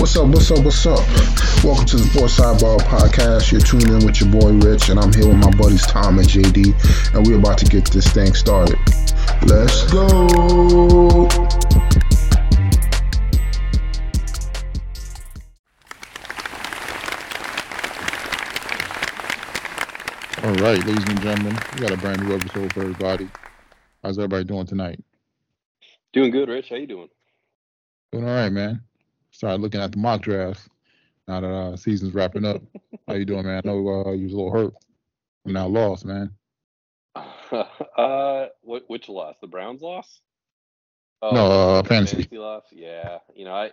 What's up? What's up? What's up? Welcome to the Sports Sidebar Podcast. You're tuning in with your boy Rich, and I'm here with my buddies Tom and JD, and we're about to get this thing started. Let's go. All right, ladies and gentlemen, we got a brand new episode for everybody. How's everybody doing tonight? Doing good, Rich. How you doing? Doing all right, man. Started looking at the mock drafts now that uh, season's wrapping up. How you doing, man? I know uh, you was a little hurt. I'm now lost, man. uh, which loss? The Browns loss? Oh, no, uh, fantasy. fantasy loss. Yeah, you know, I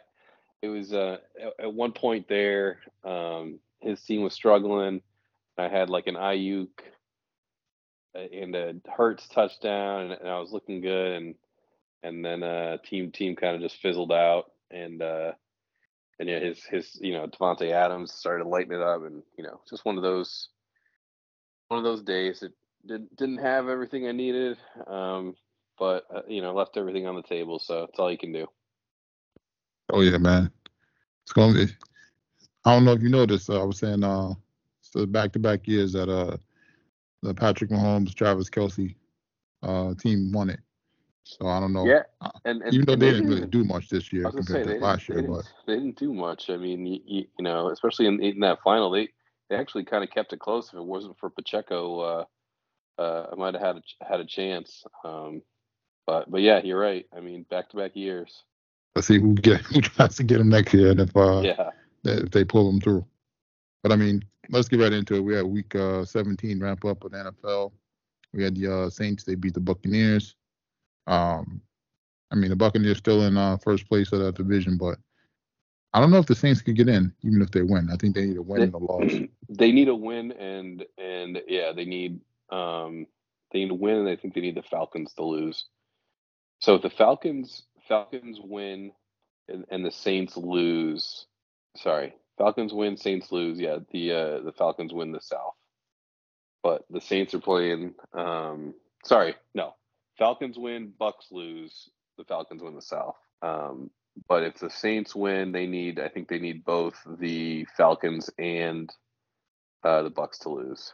it was uh, at, one point there. Um, his team was struggling. I had like an Aiyuk uh, and a Hurts touchdown, and, and I was looking good, and and then uh, team team kind of just fizzled out, and uh, and yeah, his his you know Davante Adams started lighting it up, and you know just one of those one of those days. It didn't didn't have everything I needed, um, but uh, you know left everything on the table, so it's all you can do. Oh yeah, man. It's gonna be. I don't know if you noticed. Uh, I was saying uh, so back to back years that uh the Patrick Mahomes, Travis Kelce uh team won it. So I don't know. Yeah, Uh, and, and even though and they didn't really do much this year gonna say compared to last they, year, didn't, but they didn't do much. I mean, you, you, know, especially in, in that final, they they actually kind of kept it close. If it wasn't for Pacheco, uh, uh, I might have had a, had a chance. Um, but but yeah, you're right. I mean, back to back years. let's see who get who tries to get them next year and if uh Yeah, if they pull them through. But I mean, let's get right into it. We had week uh 17 ramp up with NFL. We had the uh, Saints. They beat the Buccaneers. Um, I mean, the Buccaneers still in uh, first place of that division, but I don't know if the Saints could get in, even if they win. I think they need a win and a loss. they need a win, and and yeah, they need um they need to win, and I think they need the Falcons to lose. So if the Falcons Falcons win, and, and the Saints lose, sorry, Falcons win, Saints lose. Yeah, the uh, the Falcons win the South, but the Saints are playing. Um, sorry, no, Falcons win, Bucks lose. The Falcons win the South. Um, but if the Saints win, they need. I think they need both the Falcons and uh, the Bucks to lose.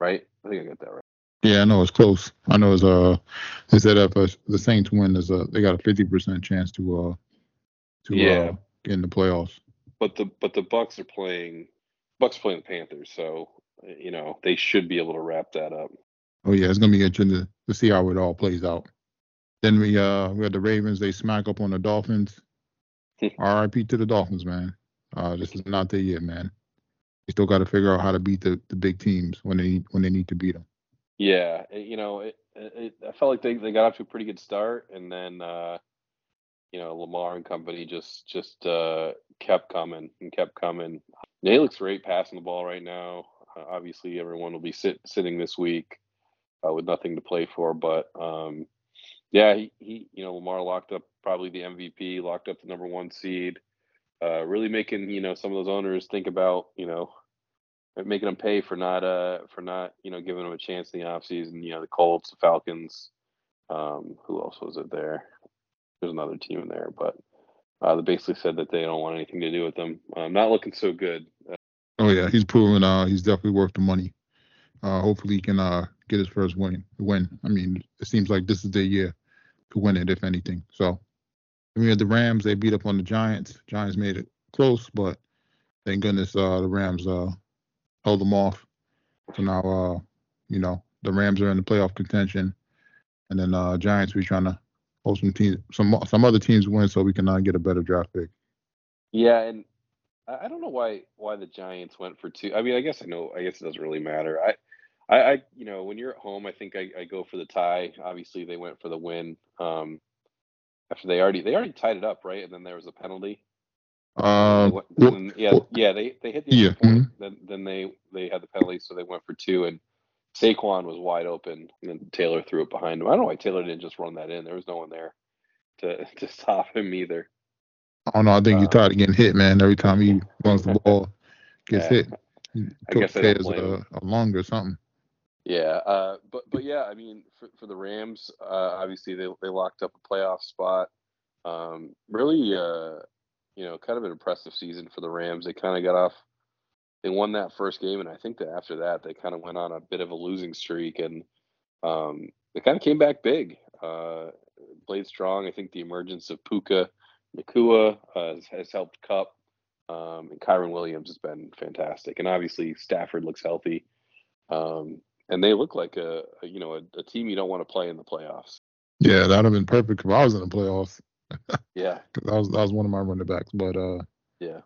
Right? I think I got that right. Yeah, I know it's close. I know it's uh they said if uh, the Saints win, there's a they got a 50 percent chance to uh to Yeah. uh get in the playoffs. But the but the Bucks are playing. Bucks playing the Panthers, so uh, you know they should be able to wrap that up. Oh yeah, it's gonna be interesting to, to see how it all plays out. Then we uh we had the Ravens. They smack up on the Dolphins. R.I.P. to the Dolphins, man. Uh, this is not their year, man. They still got to figure out how to beat the, the big teams when they when they need to beat them. Yeah, it- you know, it, it, I felt like they, they got off to a pretty good start, and then uh, you know Lamar and company just just uh, kept coming and kept coming. He looks great passing the ball right now. Uh, obviously, everyone will be sit, sitting this week uh, with nothing to play for, but um, yeah, he, he you know Lamar locked up probably the MVP, locked up the number one seed, uh, really making you know some of those owners think about you know making them pay for not uh for not you know giving them a chance in the offseason. You know the Colts, the Falcons. Um, who else was it there? There's another team in there, but uh, they basically said that they don't want anything to do with them. Uh, not looking so good. Uh, Oh yeah, he's proven uh he's definitely worth the money. Uh, hopefully he can uh get his first win. Win. I mean, it seems like this is their year to win it, if anything. So we had the Rams. They beat up on the Giants. Giants made it close, but thank goodness uh the Rams uh held them off. So now uh you know the Rams are in the playoff contention, and then uh Giants we trying to hold some teams some some other teams win so we can uh, get a better draft pick. yeah, and I, I don't know why why the Giants went for two. I mean, I guess I know. I guess it doesn't really matter. I. I, I, you know, when you're at home, I think I, I go for the tie. Obviously, they went for the win. Um, after they already they already tied it up, right? And then there was a penalty. Uh, They went- well, then- yeah, yeah, they they hit the yeah, point. Then then they they had the penalty, so they went for two, and Saquon was wide open, and then Taylor threw it behind him. I don't know why Taylor didn't just run that in. There was no one there to to stop him either. I don't know. I think Uh, tired of getting hit, man. Every time he runs the ball, gets Yeah. hit. He I guess I don't blame uh, a lung or something. Yeah, uh, but but yeah, I mean, for, for the Rams, uh, obviously they they locked up a playoff spot. Um, really, uh, you know, kind of an impressive season for the Rams. They kind of got off. They won that first game, and I think that after that they kind of went on a bit of a losing streak, and um, they kind of came back big. Uh, played strong. I think the emergence of Puka Nacua uh, has, has, helped Kupp, um, and Kyren Williams has been fantastic, and obviously Stafford looks healthy. Um, and they look like a, a you know a, a, team you don't want to play in the playoffs. Yeah, that'd have been perfect if I was in the playoffs. yeah, that was that was one of my running backs, but uh, yeah,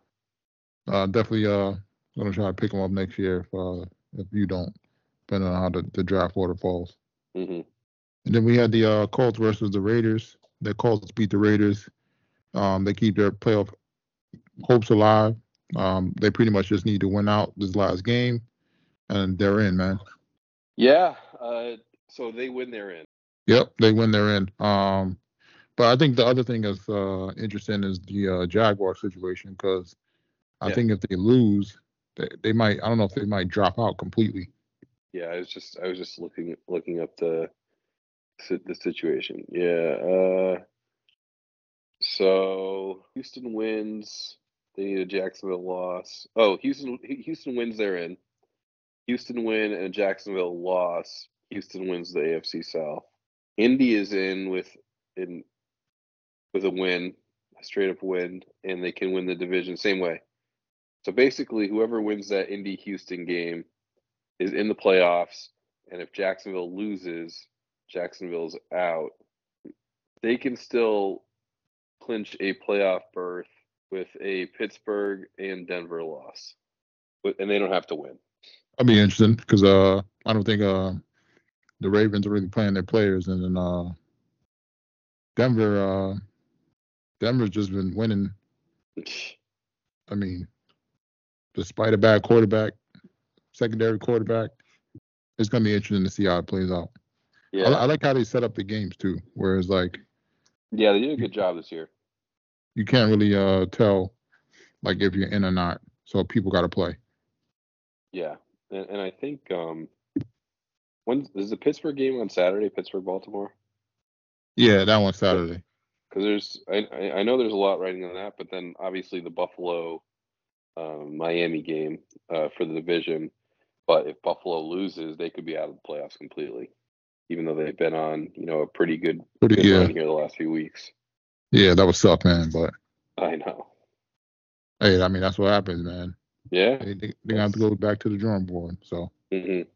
uh, definitely uh, gonna try to pick them up next year if uh, if you don't, depending on how the, the draft order falls. Mm-hmm. And then we had the uh, Colts versus the Raiders. The Colts beat the Raiders. Um, they keep their playoff hopes alive. Um, they pretty much just need to win out this last game, and they're in, man. Yeah. Uh, so they win, they're in. Yep, they win, they're in. Um, but I think the other thing that's uh, interesting is the uh, Jaguar situation because I yeah. think if they lose, they, they might. I don't know if they might drop out completely. Yeah, I was just I was just looking looking up the the situation. Yeah. Uh, so Houston wins. They need a Jacksonville loss. Oh, Houston Houston wins. They're in. Houston win and Jacksonville loss. Houston wins the AFC South. Indy is in with in with a win, a straight up win, and they can win the division same way. So basically, whoever wins that Indy Houston game is in the playoffs, and if Jacksonville loses, Jacksonville's out. They can still clinch a playoff berth with a Pittsburgh and Denver loss, and they don't have to win. I'll be interesting because uh, I don't think uh, the Ravens are really playing their players, and then uh, Denver, uh, Denver's just been winning. I mean, despite a bad quarterback, secondary quarterback, it's gonna be interesting to see how it plays out. Yeah, I, I like how they set up the games too. Whereas like, yeah, they did a good job this year. You can't really uh tell like if you're in or not, so people got to play. Yeah, and, and I think um, when is the Pittsburgh game on Saturday? Pittsburgh Baltimore. Yeah, that one's Saturday. Because there's, I I know there's a lot riding on that, but then obviously the Buffalo, um, Miami game uh, for the division. But if Buffalo loses, they could be out of the playoffs completely, even though they've been on you know a pretty good, pretty, good yeah. run here the last few weeks. Yeah, that was tough, man. But I know. Hey, I mean that's what happens, man. Yeah. They, they, they have to go back to the drawing board. So. Mm-hmm.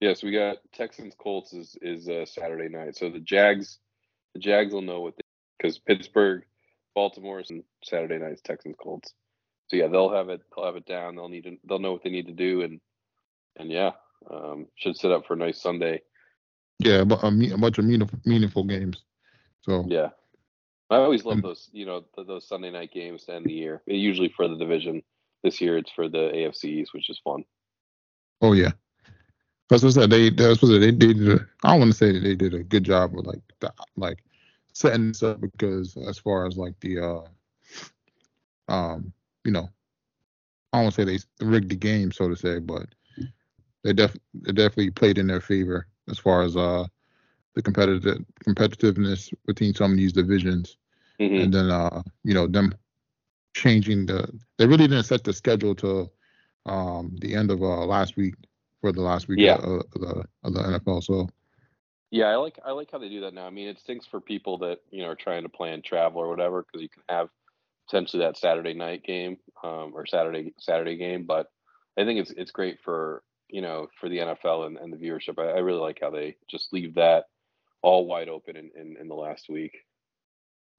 Yeah, so we got Texans Colts is is uh, Saturday night. So the Jags, the Jags will know what they because Pittsburgh, Baltimore, and Saturday nights Texans Colts. So yeah, they'll have it. They'll have it down. They'll need to. They'll know what they need to do, and and yeah, um, should set up for a nice Sunday. Yeah, a, a bunch of meaningful, meaningful games. So yeah, I always love those. You know, those Sunday night games to end the year. Usually for the division. This year it's for the AFCs, which is fun. Oh yeah, that's what I said. They that's what they did. A, I don't want to say that they did a good job of like the, like setting this up because as far as like the uh um you know I don't want to say they rigged the game so to say, but they def they definitely played in their favor as far as uh the competitive competitiveness between some of these divisions, mm-hmm. and then uh you know them changing the. They really didn't set the schedule to um, the end of uh, last week for the last week yeah. of, of, the of the NFL. So. Yeah, I like I like how they do that now. I mean, it stinks for people that you know are trying to plan travel or whatever because you can have potentially that Saturday night game um, or Saturday Saturday game. But I think it's it's great for you know for the NFL and, and the viewership. I, I really like how they just leave that all wide open in, in, in the last week.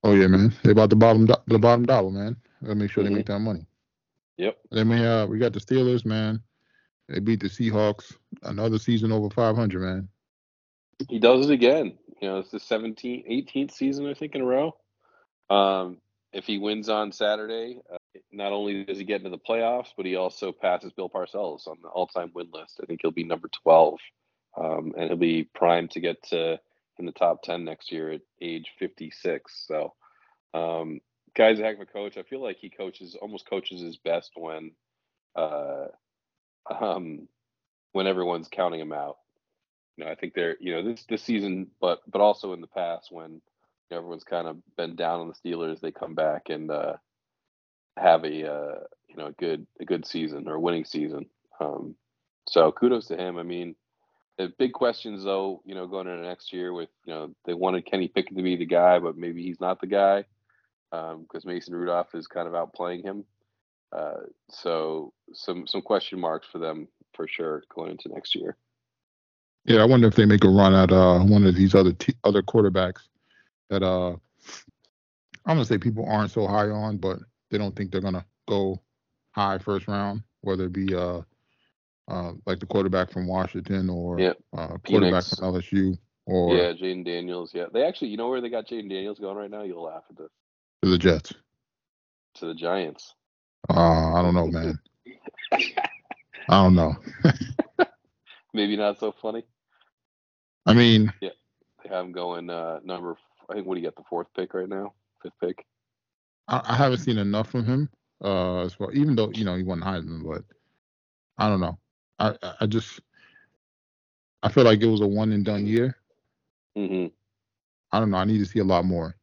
Oh yeah, man. They about the bottom the bottom dollar, man. Gotta make sure mm-hmm. they make that money. Yep. then we have we got the Steelers, man. They beat the Seahawks. Another season over 500, man. He does it again. You know, it's the 17th, 18th season I think in a row. Um, if he wins on Saturday, uh, not only does he get into the playoffs, but he also passes Bill Parcells on the all-time win list. I think he'll be number 12, um, and he'll be primed to get to in the top 10 next year at age 56. So, um, guy's a heck of a coach. I feel like he coaches almost coaches his best when, uh, um, when everyone's counting him out. You know, I think they're you know this this season, but but also in the past when everyone's kind of been down on the Steelers, they come back and uh, have a uh, you know a good a good season or a winning season. Um, so kudos to him. I mean, the big questions though, you know, going into next year with you know they wanted Kenny Pickett to be the guy, but maybe he's not the guy because um, Mason Rudolph is kind of outplaying him. Uh, so some some question marks for them for sure going into next year. Yeah, I wonder if they make a run at uh, one of these other t- other quarterbacks that uh, I'm gonna say people aren't so high on, but they don't think they're gonna go high first round, whether it be uh, uh, like the quarterback from Washington or yep. uh, quarterback from LSU or yeah, Jayden Daniels. Yeah, they actually, you know where they got Jayden Daniels going right now? You'll laugh at this. To the Jets. To the Giants. Uh, I don't know, man. I don't know. Maybe not so funny. I mean, yeah, they have him going uh, number. I think what do you got the fourth pick right now? Fifth pick. I, I haven't seen enough from him. Uh, as well, even though you know he won Heisman, but I don't know. I I just I feel like it was a one and done year. Mm-hmm. I don't know. I need to see a lot more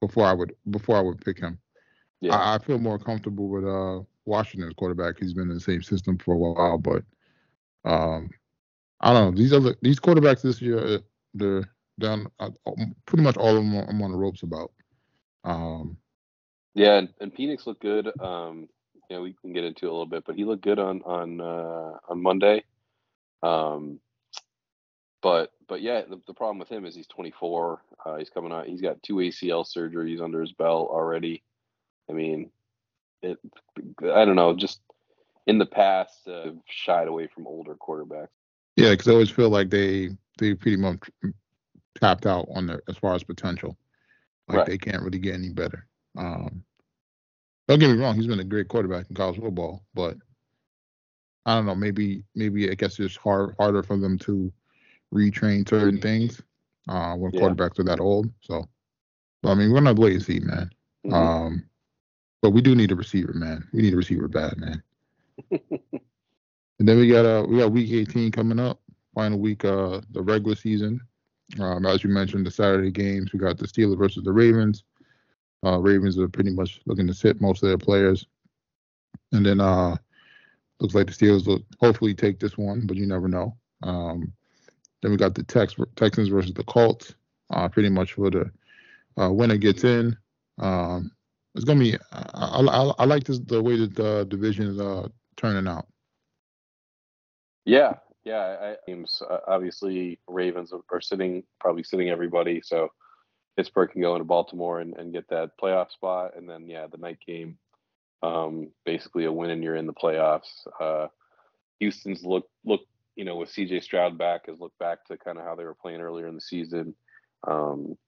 before I would before I would pick him. Yeah. I, I feel more comfortable with uh Washington's quarterback. He's been in the same system for a while, but um, I don't know. These other these quarterbacks this year, uh, they're down Uh, pretty much all of them I'm on the ropes about. Um, yeah, and, and Penix looked good. Um, you know, we can get into a little bit, but he looked good on on uh, on Monday. Um, but but yeah, the, the problem with him is he's 24. Uh, he's coming out. He's got two ACL surgeries under his belt already. I mean, it. I don't know. Just in the past, uh, shied away from older quarterbacks. Yeah, because I always feel like they they pretty much tapped out on their as far as potential. Like right. they can't really get any better. Um, don't get me wrong, he's been a great quarterback in college football, but I don't know, maybe maybe I guess it's hard harder for them to retrain certain things uh, when yeah. quarterbacks are that old. So, but, I mean, we're gonna wait and see, man. Mm-hmm. Um, but we do need a receiver, man. We need a receiver bad, man. and then we got uh we got week 18 coming up, final week uh the regular season. Um, as you mentioned, the Saturday games. We got the Steelers versus the Ravens. Uh, Ravens are pretty much looking to sit most of their players, and then uh looks like the Steelers will hopefully take this one, but you never know. Um, then we got the Tex- Texans versus the Colts. Uh, pretty much for the uh, winner gets in. Um, it's gonna be. I, I, I like this the way that the division is uh, turning out. Yeah, yeah. I, uh, obviously Ravens are sitting probably sitting everybody, so Pittsburgh can go into Baltimore and, and get that playoff spot, and then yeah, the night game, um, basically a win and you're in the playoffs. Uh, Houston's look look you know with CJ Stroud back has looked back to kind of how they were playing earlier in the season. Um,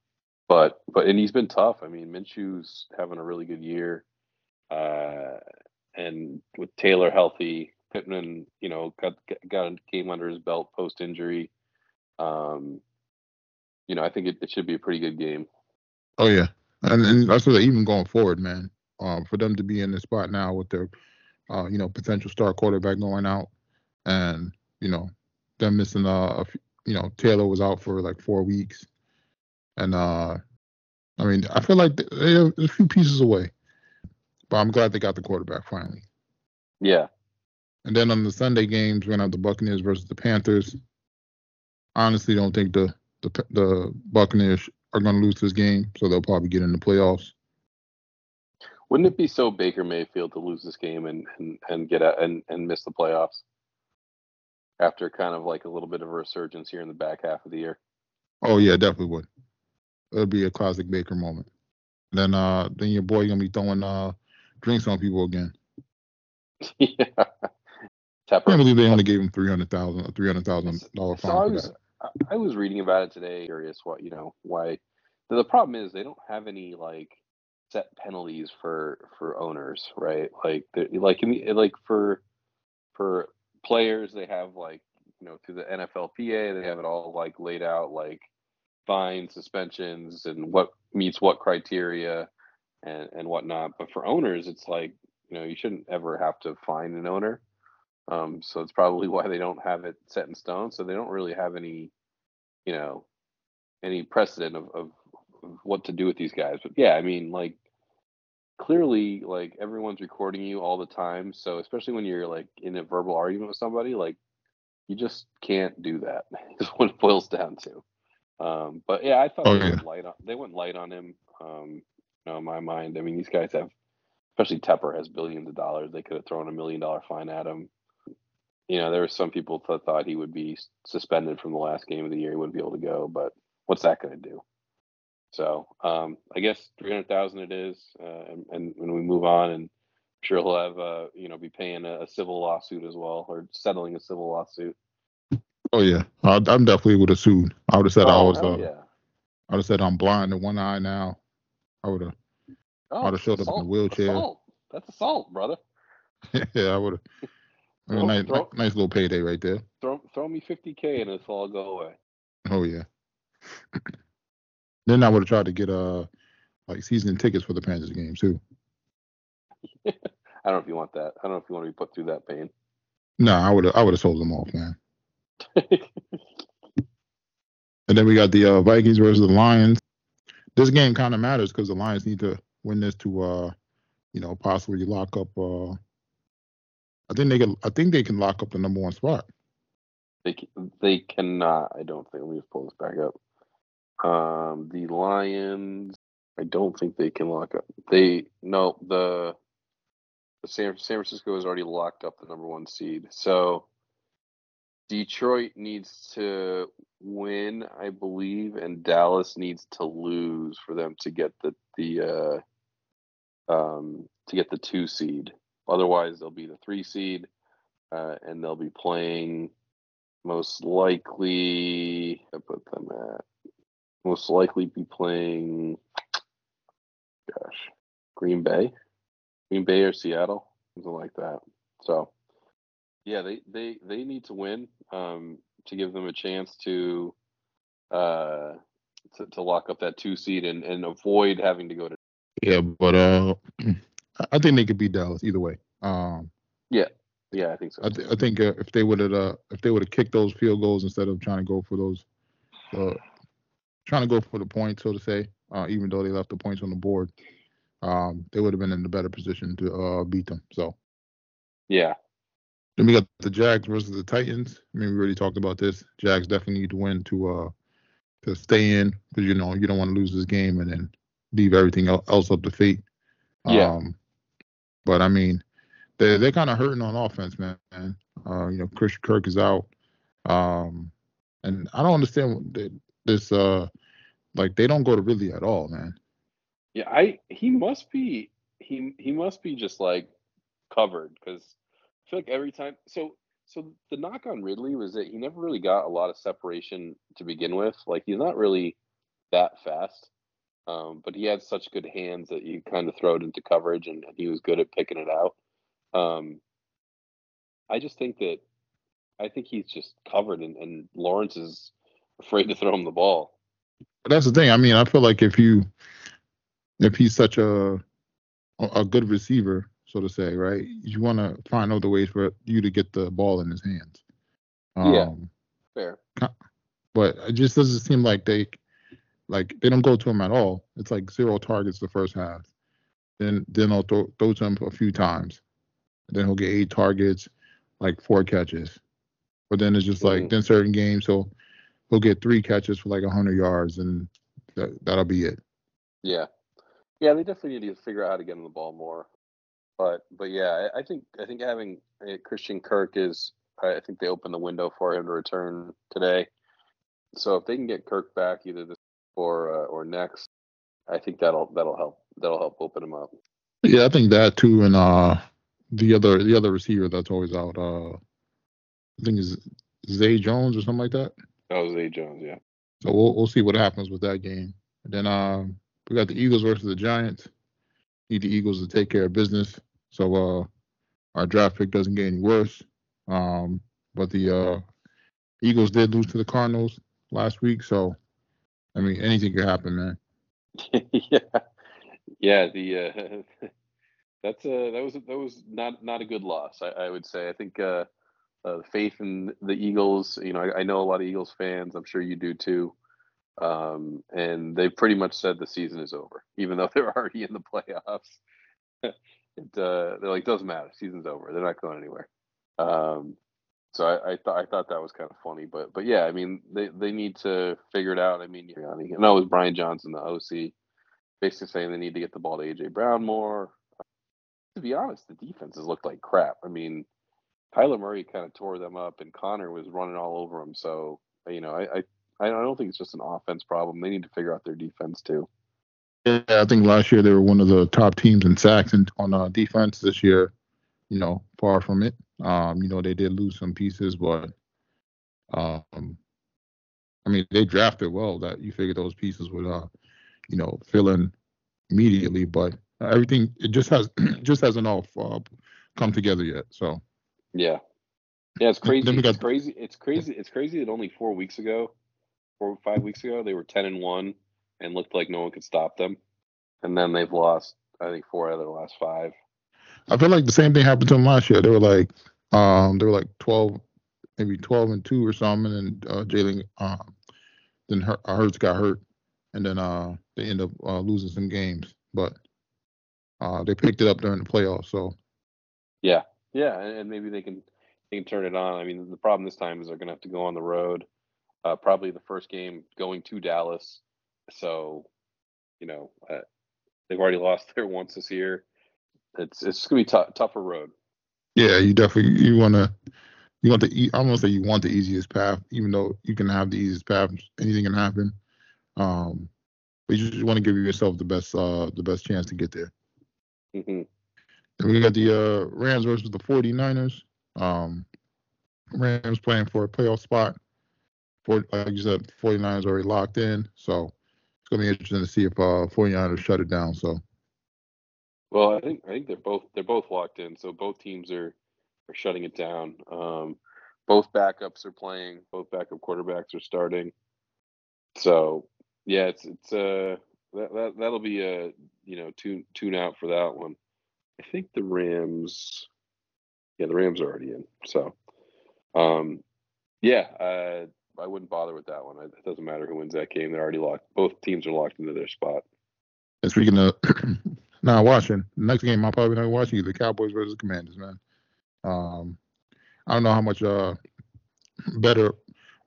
but but and he's been tough. I mean, Minshew's having a really good year, uh, and with Taylor healthy, Pittman, you know, got got a game under his belt post injury. Um, you know, I think it, it should be a pretty good game. Oh yeah, and, and that's what even going forward, man. Um, for them to be in the spot now with their, uh, you know, potential star quarterback going out, and you know, them missing uh, a, you know, Taylor was out for like four weeks. And uh, I mean, I feel like they're a few pieces away, but I'm glad they got the quarterback finally. Yeah. And then on the Sunday games, we're gonna have the Buccaneers versus the Panthers. Honestly, don't think the the the Buccaneers are gonna lose this game, so they'll probably get in the playoffs. Wouldn't it be so Baker Mayfield to lose this game and and, and get out and, and miss the playoffs after kind of like a little bit of a resurgence here in the back half of the year? Oh yeah, definitely would it'll be a classic Baker moment. Then uh then your boy gonna be throwing uh drinks on people again. yeah. I can't believe they only gave him three hundred thousand three hundred thousand dollar fine. So I was I was reading about it today, curious what you know why. The problem is they don't have any like set penalties for for owners, right? Like like in the, like for for players they have like you know through the NFLPA they have it all like laid out like fines, suspensions, and what meets what criteria and, and whatnot. But for owners, it's like, you know, you shouldn't ever have to fine an owner. Um, so it's probably why they don't have it set in stone. So they don't really have any, you know, any precedent of, of, of what to do with these guys. But yeah, I mean, like clearly like everyone's recording you all the time. So especially when you're like in a verbal argument with somebody, like you just can't do that. Is what it boils down to. Um, but yeah, I thought Oh, they yeah. went light on they went light on him. Um, you know, in my mind, I mean, these guys have, especially Tepper has billions of dollars. They could have thrown a million dollar fine at him. You know, there were some people that thought he would be suspended from the last game of the year. He wouldn't be able to go, but what's that going to do? So um, I guess three hundred thousand it is, uh, and, and when we move on, and I'm sure he'll have uh, you know be paying a, a civil lawsuit as well, or settling a civil lawsuit. Oh yeah, I, I'm definitely would have sued. I would have said I Oh, was. Uh, yeah. I would have said I'm blind in one eye now. I would have. Oh, I'd have showed up in a wheelchair. Assault. That's assault, brother. yeah, I would have. Throw- nice, throw- nice little payday right there. Throw throw me fifty k and it's all go away. Oh yeah. then I would have tried to get uh like season tickets for the Panthers game too. I don't know if you want that. I don't know if you want to be put through that pain. No, I would have. I would have sold them off, man. And then we got the uh, Vikings versus the Lions. This game kind of matters because the Lions need to win this to, uh, you know, possibly lock up. Uh, I think they can. I think they can lock up the number one spot. They they cannot. I don't think. Let me just pull this back up. Um, the Lions. I don't think they can lock up. They no the. the San San Francisco has already locked up the number one seed. So. Detroit needs to win, I believe, and Dallas needs to lose for them to get the the uh, um, to get the two seed. Otherwise, they'll be the three seed, uh, and they'll be playing most likely I put them at most likely be playing gosh Green Bay? Green Bay or Seattle? Something like that. So yeah they they they need to win um to give them a chance to uh to, to lock up that two seed and, and avoid having to go to Yeah, but uh, I- think they could beat Dallas either way. Um, yeah yeah, I think so I, th- I think uh, if they would have uh, if they would have kicked those field goals instead of trying to go for those, uh, trying to go for the points, so to say, uh, even though they left the points on the board, um, they would have been in a better position to uh, beat them. So yeah then we got the Jags versus the Titans. I mean, we already talked about this. Jags definitely need to win to uh to stay in because you know you don't want to lose this game and then leave everything else up to fate. Yeah. Um, but I mean, they they're kind of hurting on offense, man. Uh, you know, Christian Kirk is out. Um, and I don't understand this. Uh, like they don't go to Ridley at all, man. Yeah, I he must be he he must be just like covered because I feel like every time so so the knock on Ridley was that he never really got a lot of separation to begin with. Like he's not really that fast. Um, but he had such good hands that you kind of throw it into coverage and, and he was good at picking it out. Um, I just think that I think he's just covered and, and Lawrence is afraid to throw him the ball. But that's the thing. I mean, I feel like if you if he's such a a good receiver, so to say, right? You want to find other ways for you to get the ball in his hands. Yeah. Um, Fair. but it just doesn't seem like they like they don't go to him at all. It's like zero targets the first half. Then then they'll throw, throw to him a few times. Then he'll get eight targets, like four catches. But then it's just like Mhm. then certain games he'll he'll get three catches for like hundred yards and that, that'll be it. Yeah, yeah, they definitely need to figure out how to get him the ball more. But but yeah, I, I think I think having uh, Christian Kirk is I think they opened the window for him to return today. So if they can get Kirk back either this or uh, or next, I think that'll that'll help that'll help open him up. Yeah, I think that too, and uh, the other the other receiver that's always out, uh, I think is Zay Jones or something like that. That was A Jones, yeah. So we'll we'll see what happens with that game. And then um, we got the Eagles versus the Giants. Need the Eagles to take care of business, so uh, our draft pick doesn't get any worse. Um, but the uh, Eagles did lose to the Cardinals last week, so I mean anything could happen, man. yeah, yeah. The uh, that's uh that was that was not not a good loss. I, I would say. I think uh, uh, faith in the Eagles. You know, I, I know a lot of Eagles fans. I'm sure you do too. Um, and they pretty much said the season is over, even though they're already in the playoffs. it uh, they're like doesn't matter. Season's over. They're not going anywhere. Um, so I, I thought I thought that was kind of funny, but but yeah, I mean they, they need to figure it out. I mean, I know it was Brian Johnson, the OC, basically saying they need to get the ball to AJ Brown more. To be honest, the defenses looked like crap. I mean, Kyler Murray kind of tore them up, and Conner was running all over them. So you know, I, I I don't think it's just an offense problem. They need to figure out their defense too. Yeah, I think last year they were one of the top teams in sacks and on uh, defense. This year, you know, far from it. Um, you know, they did lose some pieces, but um, I mean, they drafted well. That you figured those pieces would, uh, you know, fill in immediately. But everything it just has just hasn't all uh, come together yet. So yeah, yeah, it's crazy. It's got, crazy. It's crazy. It's crazy that only four weeks ago, four or five weeks ago, they were ten and one and looked like no one could stop them, and then they've lost I think four out of their last five. I feel like the same thing happened to them last year. They were like um, they were like 12, maybe 12 and two or something, and uh, Jalen, um, then Hur- uh, Hurts got hurt, and then uh, they end up uh, losing some games, but uh, they picked it up during the playoffs. So yeah, yeah, and maybe they can they can turn it on. I mean, the problem this time is they're gonna have to go on the road. Uh, probably the first game going to Dallas, so you know uh, they've already lost there once this year. It's it's gonna be t- tougher road. Yeah, you definitely you want to you want the almost say you want the easiest path, even though you can have the easiest path. Anything can happen. Um, but you just want to give yourself the best uh the best chance to get there. Mm-hmm. And we got the uh, Rams versus the 49ers. Um, Rams playing for a playoff spot. For like you said, 49ers already locked in, so it's gonna be interesting to see if uh 49ers shut it down. So well, I think I think they're both they're both locked in. So both teams are are shutting it down. Um, both backups are playing. Both backup quarterbacks are starting. So yeah, it's it's uh that, that that'll be a you know tune tune out for that one. I think the Rams. Yeah, the Rams are already in. So, um, yeah, uh, I wouldn't bother with that one. It doesn't matter who wins that game; they're already locked. Both teams are locked into their spot. And speaking of not watching, next game I'm probably not watching is the Cowboys versus Commanders, man. Um, I don't know how much uh better.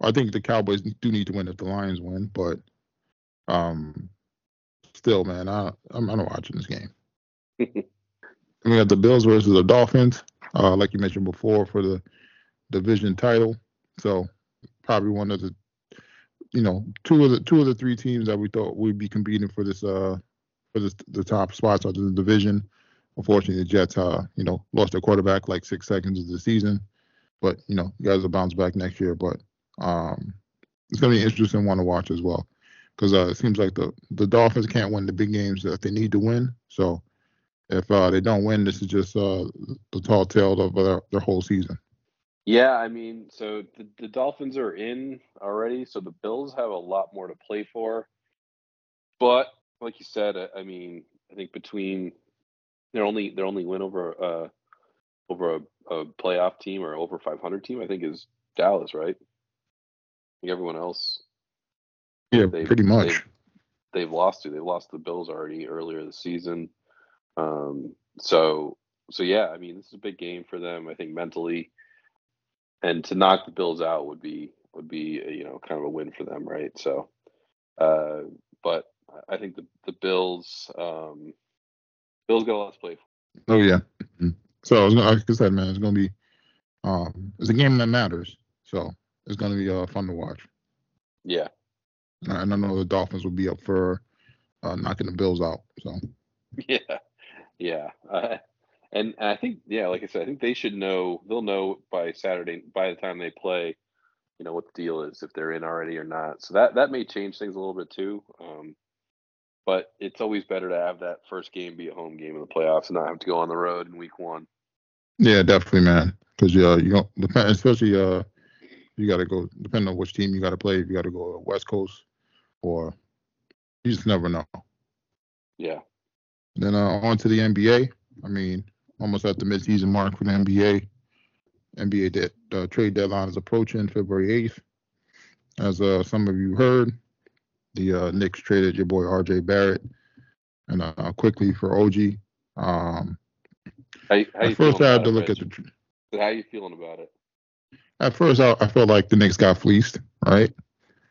I think the Cowboys do need to win if the Lions win, but um, still, man, I I'm, I'm not watching this game. we got the Bills versus the Dolphins, uh, like you mentioned before, for the division title. So probably one of the, you know, two of the two of the three teams that we thought would be competing for this uh for the, the top spots of the division. Unfortunately, the Jets, uh, you know, lost their quarterback like six seconds of the season. But you know, guys will bounce back next year. But um, it's gonna be an interesting one to watch as well, because uh, it seems like the the Dolphins can't win the big games that they need to win. So if uh, they don't win, this is just uh, the tall tale of their, their whole season. Yeah, I mean, so the, the Dolphins are in already, so the Bills have a lot more to play for. But like you said, I, I mean, I think between their only their only win over uh over a, a playoff team or over 500 team, I think is Dallas, right? I think everyone else. Yeah, they, pretty much. They've, they've, lost to. They've lost the Bills already earlier this season. Um, so so yeah, I mean, this is a big game for them. I think mentally, and to knock the Bills out would be would be you know kind of a win for them, right? So, uh, but I think the the Bills um, Bills got a lot to play for. Oh yeah. Mm-hmm. So like I said, man, it's gonna be um, it's a game that matters. So it's gonna be uh, fun to watch. Yeah. And I know the Dolphins will be up for uh, knocking the Bills out. So. Yeah, yeah, uh, and, and I think yeah, like I said, I think they should know. They'll know by Saturday by the time they play. You know what the deal is if they're in already or not. So that that may change things a little bit too. Um, but it's always better to have that first game be a home game in the playoffs and not have to go on the road in week one. Yeah, definitely, man. Because uh, you don't depend, especially uh, you got to go depending on which team you got to play. If you got to go West Coast, or you just never know. Yeah. Then uh, on to the NBA. I mean, almost at the midseason mark for the NBA. NBA de- uh, trade deadline is approaching February 8th. As uh, some of you heard, the uh, Knicks traded your boy R.J. Barrett and uh, Quickley for OG. Um, How, you- how at first, I had to it, look at the. How you feeling about it? At first, I, I felt like the Knicks got fleeced, right?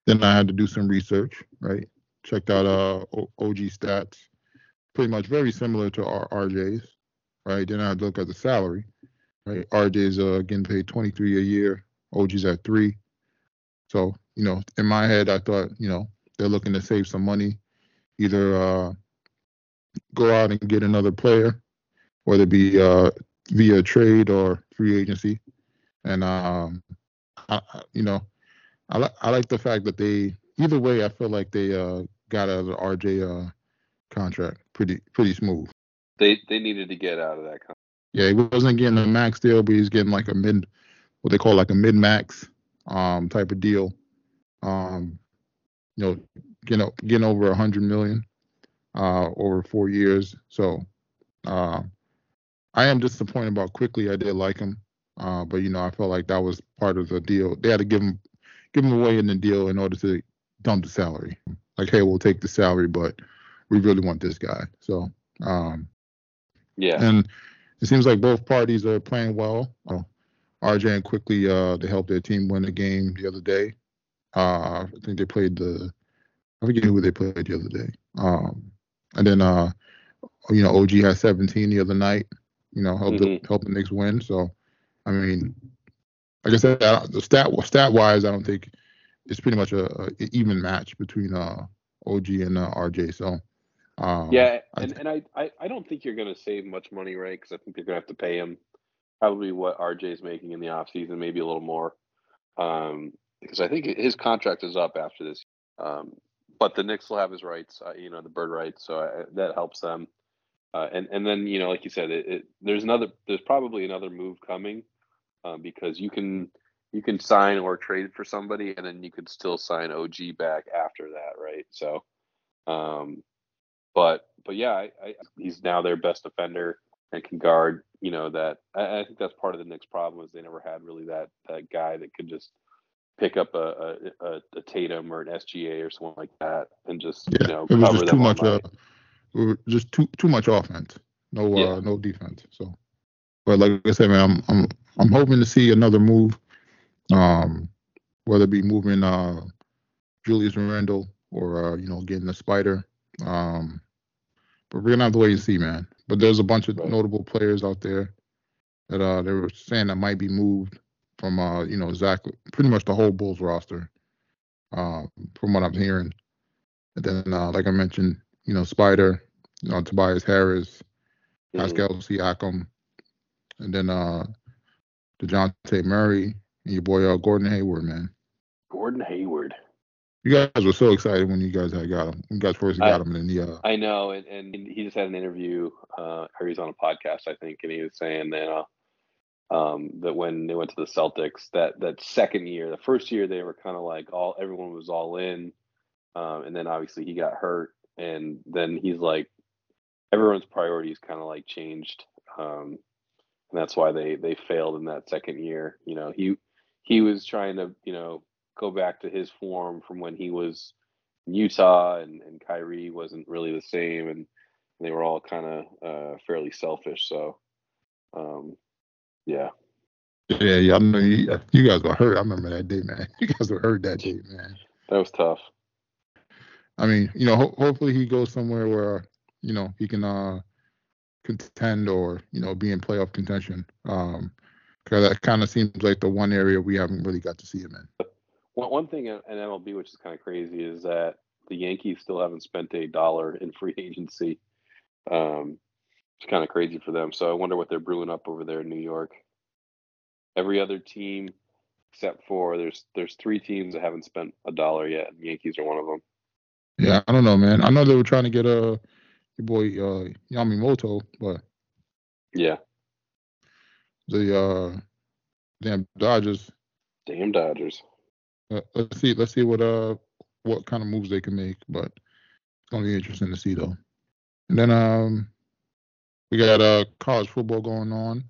Then I had to do some research, right? Checked out uh O- OG stats, pretty much very similar to our RJ's, right? Then I had to look at the salary, right? RJ's uh getting paid 23 a year, OG's at three. So you know, in my head, I thought you know they're looking to save some money, either uh go out and get another player, whether it be uh via trade or free agency, and um, I, you know, I like I like the fact that they either way I feel like they uh got out of the RJ uh contract pretty pretty smooth. They they needed to get out of that. Con- Yeah, he wasn't getting a max deal, but he's getting like a mid what they call like a mid max um type of deal. Um, you know, getting getting over a hundred million uh over four years. So uh I am disappointed about Quickley. I did like him. Uh, but you know, I felt like that was part of the deal. They had to give him give him away in the deal in order to dump the salary. Like, hey, we'll take the salary, but we really want this guy. So um yeah, and it seems like both parties are playing well. Uh, RJ and Quickley uh, to help their team win the game the other day. Uh, I think they played the I forget who they played the other day. Um, and then uh, you know OG had 17 the other night. You know helped the, helped the Knicks win. So I mean, like I said, uh, the stat stat wise, I don't think it's pretty much a, a even match between uh, OG and uh, RJ. So um, yeah, I and and I, I I don't think you're going to save much money, right? Because I think they're going to have to pay him probably what RJ's making in the offseason, maybe a little more. Um, because I think his contract is up after this. Um, but the Knicks will have his rights, uh, you know, the bird rights, so I, that helps them. Uh, and and then you know, like you said, it, it, there's another, there's probably another move coming um, because you can you can sign or trade for somebody, and then you could still sign OG back after that, right? So, um, but but yeah, I, I, he's now their best defender and can guard. You know that I, I think that's part of the Knicks' problem is they never had really that that guy that could just pick up a a, a, Tatum or an SGA or someone like that and just Yeah, you know it was just too much. Uh, night. we were just too too much offense. No, Yeah. uh, no defense. So, but like I said, man, I'm I'm I'm hoping to see another move. Um, whether it be moving uh Julius Randle or uh, you know getting the Spider. Um, but we're gonna have to wait and see, man. But there's a bunch of Right. notable players out there that uh they were saying that might be moved from uh you know Zach, pretty much the whole Bulls roster. Uh, from what I'm hearing. And then, uh, like I mentioned, you know, Spider, you know, Tobias Harris, Mhm. Pascal Siakam, and then uh Dejounte Murray and your boy uh, Gordon Hayward, man. Gordon Hayward. You guys were so excited when you guys had got him. You guys first I- got him, and then the uh, I know, and, and he just had an interview, uh, or he's on a podcast, I think, and he was saying that uh, um, that when they went to the Celtics, that that second year, the first year, they were kind of like all everyone was all in, um, and then obviously he got hurt, and then he's like everyone's priorities kind of like changed, um, and that's why they they failed in that second year. You know, he he was trying to you know go back to his form from when he was in Utah and, and Kyrie wasn't really the same and they were all kind of uh, fairly selfish. So, um, yeah, yeah, yeah, I know you, you guys were hurt. I remember that day, man. You guys were hurt that day, man. that was tough. I mean, you know, ho- hopefully he goes somewhere where you know he can uh contend or you know be in playoff contention. Um, because that kind of seems like the one area we haven't really got to see him in. One, one thing in in MLB, which is kind of crazy, is that the Yankees still haven't spent a dollar in free agency. Um, it's kind of crazy for them. So I wonder what they're brewing up over there in New York. Every other team, except for there's there's three teams that haven't spent a dollar yet. And the Yankees are one of them. Yeah, I don't know, man. I know they were trying to get uh, your boy uh, Yamamoto, but Yeah, the uh, damn Dodgers. damn Dodgers. Uh, let's see, let's see what uh, what kind of moves they can make. But it's gonna be interesting to see though. And then um, we got uh college football going on.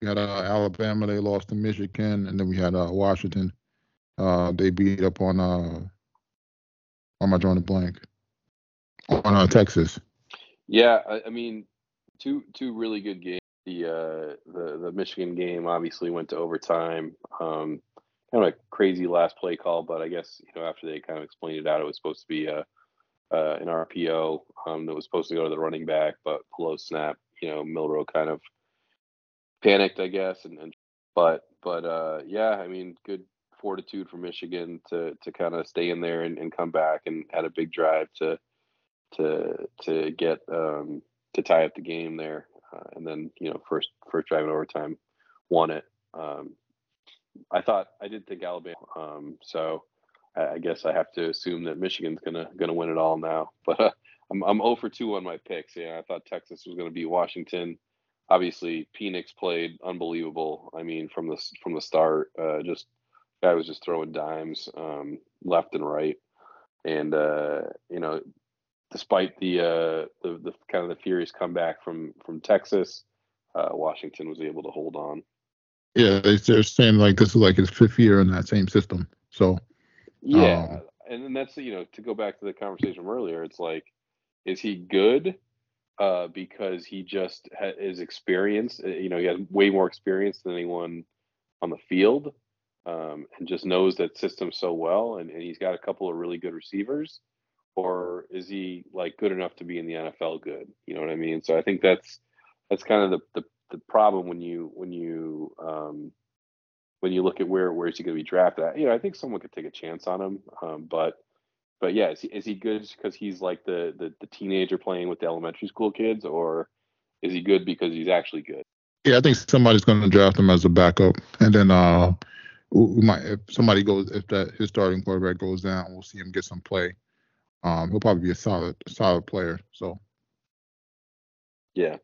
We had uh, Alabama, they lost to Michigan, and then we had uh, Washington. Uh, they beat up on uh, am I drawing a blank? On uh, Texas. Yeah, I, I mean, two two really good games. The uh, the the Michigan game obviously went to overtime. Um, kind of a crazy last play call, but I guess you know after they kind of explained it out, it was supposed to be a uh, an RPO um, that was supposed to go to the running back, but below snap, you know, Milroe kind of panicked, I guess, and, and but but uh, yeah, I mean, good fortitude for Michigan to to kind of stay in there and, and come back and had a big drive to to to get um, to tie up the game there, uh, and then you know first first drive in overtime won it. Um, I thought I did think Alabama, um, so I, guess I have to assume that Michigan's gonna gonna win it all now. But uh, I'm I'm 0 for 2 on my picks. Yeah, I thought Texas was gonna beat Washington. Obviously, Penix played unbelievable. I mean, from the from the start, uh, just guy was just throwing dimes um, left and right, and uh, you know, despite the, uh, the the kind of the furious comeback from from Texas, uh, Washington was able to hold on. Yeah, they're saying like this is like his fifth year in that same system. So yeah, um, and then that's you know to go back to the conversation from earlier. It's like, is he good? Uh, because he just ha- is experienced. Uh, you know, he has way more experience than anyone on the field, um, and just knows that system so well. And, and he's got a couple of really good receivers or is he like good enough to be in the NFL good? You know what I mean? So I think that's that's kind of the the, the problem when you when you um, when you look at where where is he going to be drafted. You know, I think someone could take a chance on him, um, but but yeah, is he, is he good because he's like the, the the teenager playing with the elementary school kids, or is he good because he's actually good? Yeah, I think somebody's going to draft him as a backup, and then uh, we might if somebody goes if that his starting quarterback goes down, we'll see him get some play. Um, he'll probably be a solid, solid player. So, yeah.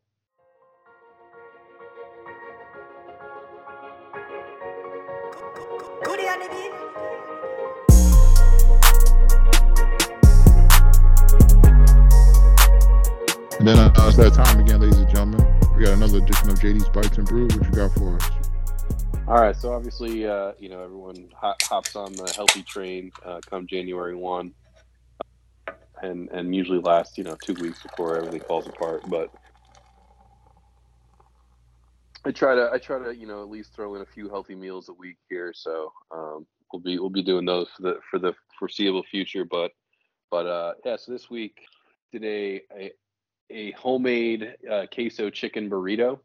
And then uh, it's that time again, ladies and gentlemen. We got another edition of JD's Bites and Brew. What you got for us? All right, so obviously, uh, you know, everyone hops on the healthy train uh, come January one and and usually lasts you know two weeks before everything falls apart. But I try to I try to you know at least throw in a few healthy meals a week here. So um, we'll be we'll be doing those for the for the foreseeable future. But but uh, yeah, so this week today a a homemade uh, queso chicken burrito.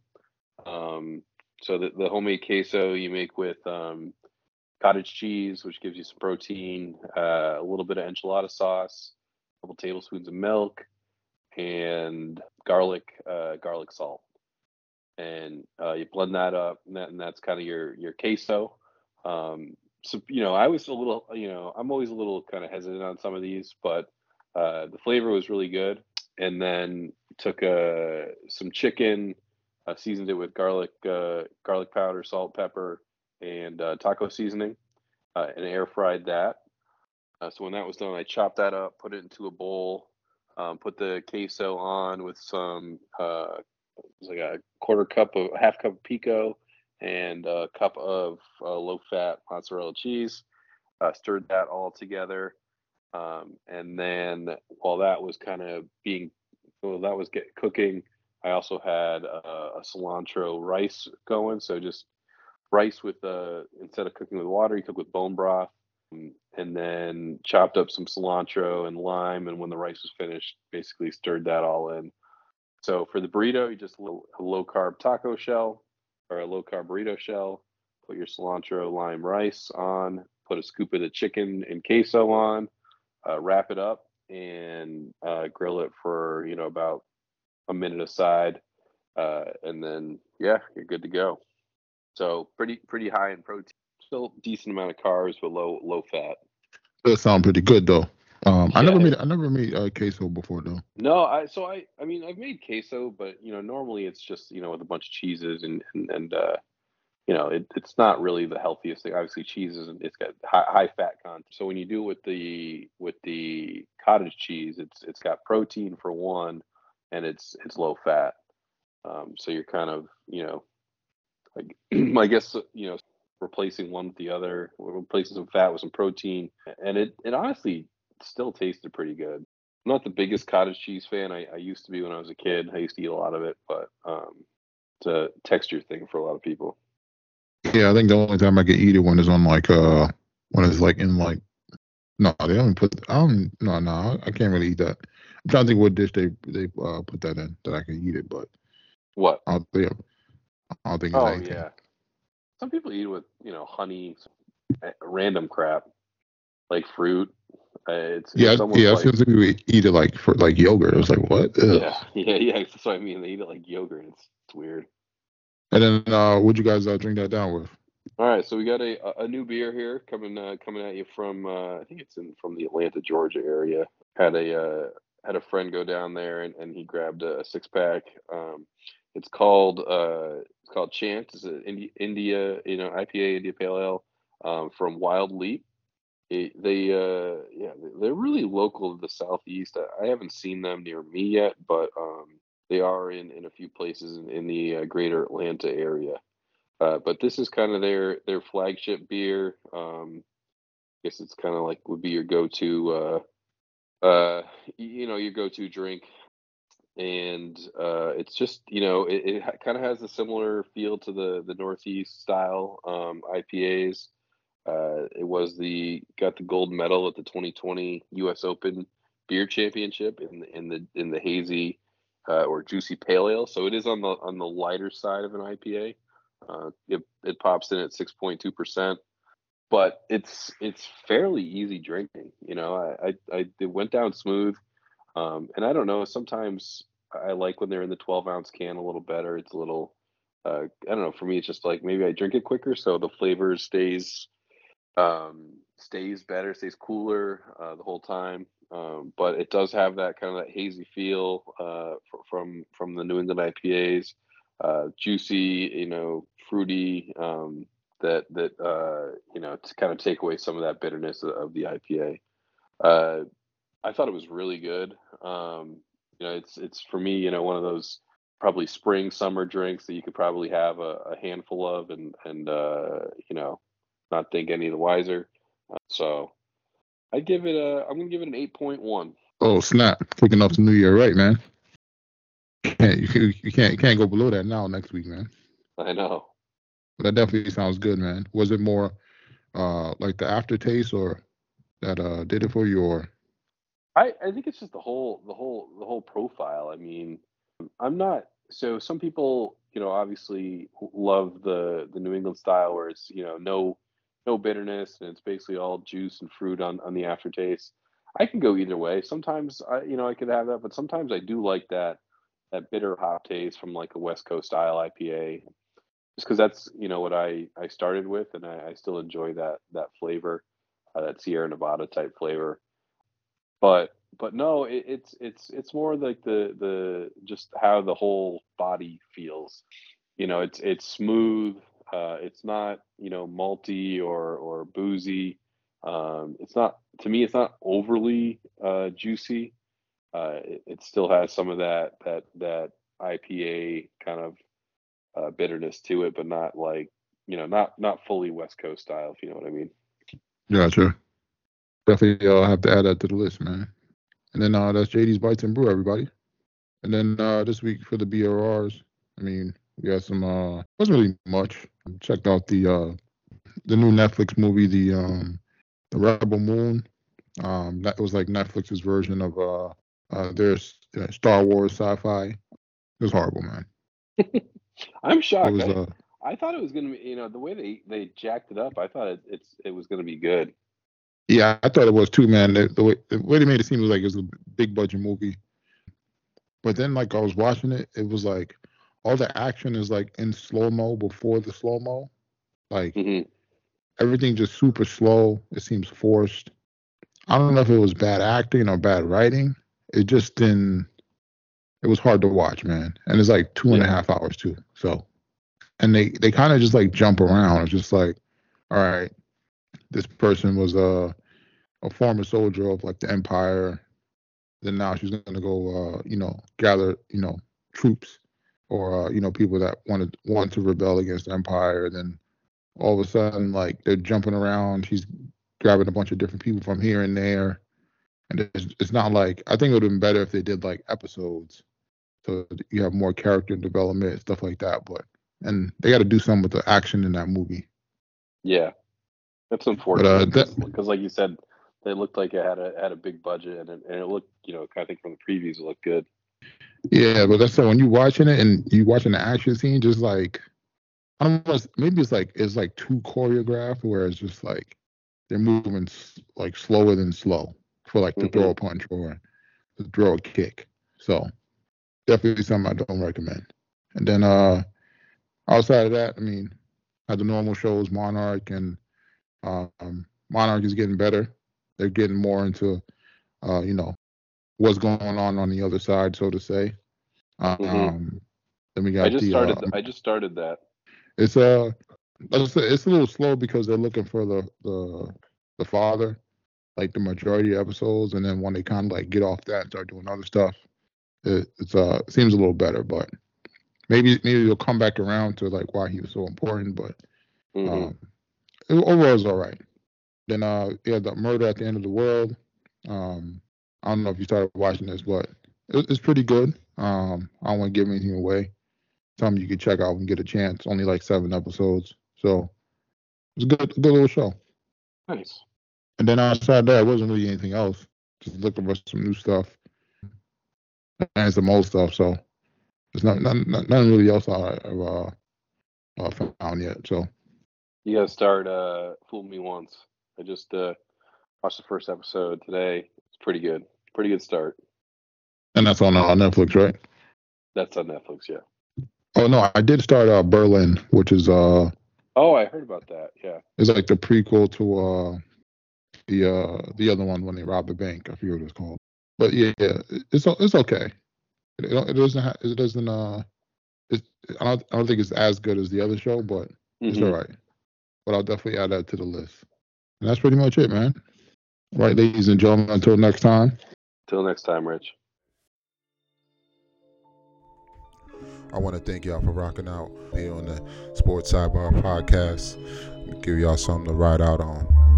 Um, so the, the homemade queso you make with um, cottage cheese, which gives you some protein, uh, a little bit of enchilada sauce, a couple tablespoons of milk, and garlic, uh, garlic salt, and uh, you blend that up, and, that, and that's kind of your your queso. Um, so you know, I was a little, you know, I'm always a little kind of hesitant on some of these, but uh, the flavor was really good. And then took uh, some chicken, uh, seasoned it with garlic, uh, garlic powder, salt, pepper, and uh, taco seasoning, uh, and air fried that. Uh, so when that was done, I chopped that up, put it into a bowl, um, put the queso on with some like a quarter cup of half cup of pico and a cup of low fat mozzarella cheese. Stirred that all together, um, and then while that was kind of being, well, that was get cooking. I also had a, a cilantro rice going, so just rice with uh instead of cooking with water, you cook with bone broth and then chopped up some cilantro and lime. And when the rice was finished, basically stirred that all in. So for the burrito, you just a low carb taco shell or a low carb burrito shell. Put your cilantro, lime, rice on. Put a scoop of the chicken and queso on. Uh, wrap it up and uh, grill it for you know about a minute aside, uh, and then yeah, you're good to go. So pretty pretty high in protein still decent amount of carbs, but low low fat. That sound pretty good though. Um, yeah. I never made I never made uh, queso before though. No, I so I I mean I've made queso, but you know normally it's just you know with a bunch of cheeses and and, and uh, you know it, it's not really the healthiest thing. Obviously cheeses and it's got high, high fat content. So when you do with the with the cottage cheese, it's it's got protein for one, and it's it's low fat. Um, so you're kind of you know like, I guess you know replacing one with the other, replacing some fat with some protein, and it it honestly still tasted pretty good. I'm not the biggest cottage cheese fan. I, I used to be when I was a kid. I used to eat a lot of it, but um, it's a texture thing for a lot of people. Yeah, I think the only time I can eat it when it's on like uh when it's like in like no, they don't put I don't no no I can't really eat that. I'm trying to think what dish they they uh put that in that I can eat it, but What? I don't think I don't think Oh anything. yeah. Some people eat it with you know honey, eh, random crap, like fruit. Uh, it's Yeah, it's yeah. like, It seems like we eat it like for like yogurt. It was like what? Ugh. yeah, yeah, yeah. That's what I mean. They eat it like yogurt. It's, it's weird. And then uh, would you guys uh, drink that down with? All right, so we got a a- new beer here coming uh, coming at you from uh, I think it's in from the Atlanta, Georgia area. Had a uh, had a friend go down there and, and he grabbed a, six pack. Um, it's called uh, it's called Chance. It's an India, India you know IPA India Pale Ale um, from Wild Leap. It, they uh, yeah they're really local to the southeast. I, I haven't seen them near me yet, but um, they are in, in a few places in, in the uh, greater Atlanta area. Uh, but this is kind of their their flagship beer. Um, I guess it's kind of like would be your go-to, uh, uh, you know, your go-to drink, and uh, it's just you know it, it kind of has a similar feel to the the Northeast style um, IPAs. Uh, it was the got the gold medal at the 2020 U.S. Open Beer Championship in in the in the hazy uh, or juicy pale ale. So it is on the on the lighter side of an IPA. Uh, it it pops in at six point two percent, but it's it's fairly easy drinking. You know, I I, I it went down smooth, um, and I don't know. Sometimes I like when they're in the twelve ounce can a little better. It's a little, uh, I don't know. For me, it's just like maybe I drink it quicker, so the flavor stays um, stays better, stays cooler uh, the whole time. Um, but it does have that kind of that hazy feel uh, from from the New England IPAs uh, juicy, you know, fruity, um, that that uh, you know to kind of take away some of that bitterness of, the IPA. Uh, I thought it was really good. Um, you know, it's it's for me, you know, one of those probably spring summer drinks that you could probably have a, a handful of and and uh, you know not think any the wiser. So I give it a I'm gonna give it an eight point one. Oh snap! Kicking off the new year, right, man? Can't you, can't- you can't you can't go below that now next week, man. I know. But that definitely sounds good, man. Was it more uh like the aftertaste or that uh did it for you or I, I think it's just the whole the whole the whole profile. I mean, I'm not so some people, you know, obviously love the the New England style where it's, you know, no no bitterness and it's basically all juice and fruit on on the aftertaste. I can go either way. Sometimes I you know, I could have that, but sometimes I do like that that bitter hop taste from like a West Coast style IPA. Just because that's, you know, what I I started with and I, I still enjoy that that flavor, uh, that Sierra Nevada type flavor but but no it, it's it's it's more like the the just how the whole body feels you know it's it's smooth uh it's not you know malty or or boozy um it's not to me it's not overly uh juicy uh it, it still has some of that that that ipa kind of uh bitterness to it but not like you know not not fully west coast style if you know what i mean Gotcha. Definitely uh have to add that to the list, man. And then uh that's JD's Bites and Brew, everybody. And then uh this week for the BRRs, I mean, we got some uh wasn't really much. Checked out the uh the new Netflix movie, the um the Rebel Moon. Um that was like Netflix's version of uh uh their uh, Star Wars sci-fi. It was horrible, man. i'm shocked was I- uh I thought it was gonna be, you know, the way they they jacked it up. I thought it, it's it was gonna be good. Yeah, I thought it was too, man. The, the way the way they made it seem was like it was a big budget movie. But then, like I was watching it, it was like all the action is like in slow mo before the slow mo. Like hmm everything just super slow. It seems forced. I don't know if it was bad acting or bad writing. It just didn't. It was hard to watch, man. And it's like two and a half hours too. So, and they they kind of just like jump around. It's just like, all right, this person was a a former soldier of like the empire. Then now she's gonna go, uh, you know, gather, you know, troops or uh, you know people that wanted want to rebel against the empire. Then all of a sudden, like they're jumping around. he's grabbing a bunch of different people from here and there, and it's, it's not like I think it would have been better if they did like episodes, so you have more character development stuff like that. But and they got to do something with the action in that movie. Yeah, that's uh, unfortunate because, like you said, they looked like it had a had a big budget and it, and it looked, you know, I think from the previews it looked good. Yeah, but that's so when you're watching it and you watching the action scene, just like I don't know, maybe it's like it's like too choreographed, where it's just like they're moving like slower than slow for like to throw a punch or to throw a kick. So definitely something I don't recommend. And then uh outside of that, I mean, had the normal shows, Monarch and um Monarch is getting better. They're getting more into uh, you know, what's going on on the other side, so to say. Um, Mhm. then we got I just the, started. uh, I just started that. it's uh, like I said, it's a little slow because they're looking for the the the father, like the majority of episodes, and then when they kind of like get off that and start doing other stuff, it, it's uh seems a little better. But maybe maybe they'll come back around to like why he was so important. But Mhm. um, it, overall, it's all right. Then uh, yeah, the murder at the end of the world. Um, I don't know if you started watching this, but it, it's pretty good. Um, I don't want to give anything away. Something you can check out and get a chance. Only like seven episodes, so it's a good, good little show. nice. And then outside that, it wasn't really anything else. Just looking for some new stuff and some old stuff. So there's not, not, not nothing really else I, I've uh, uh, found yet. So You gotta start. Uh, Fool Me Once. I just uh watched the first episode today. It's pretty good. Pretty good start. and that's on uh, Netflix, right? That's on Netflix. Yeah. Oh no, I did start uh Berlin, which is uh Oh, I heard about that. Yeah. It's like the prequel to uh the uh the other one when they robbed the bank. I forget what it's called. But yeah, yeah it's it's okay. It, it doesn't ha- it doesn't uh it's, I don't I don't think it's as good as the other show, but it's Mhm. all right. But I'll definitely add that to the list. And that's pretty much it, man. All right, ladies and gentlemen, until next time. Till next time, Rich. I want to thank y'all for rocking out here on the Sports Sidebar podcast. Give y'all something to ride out on.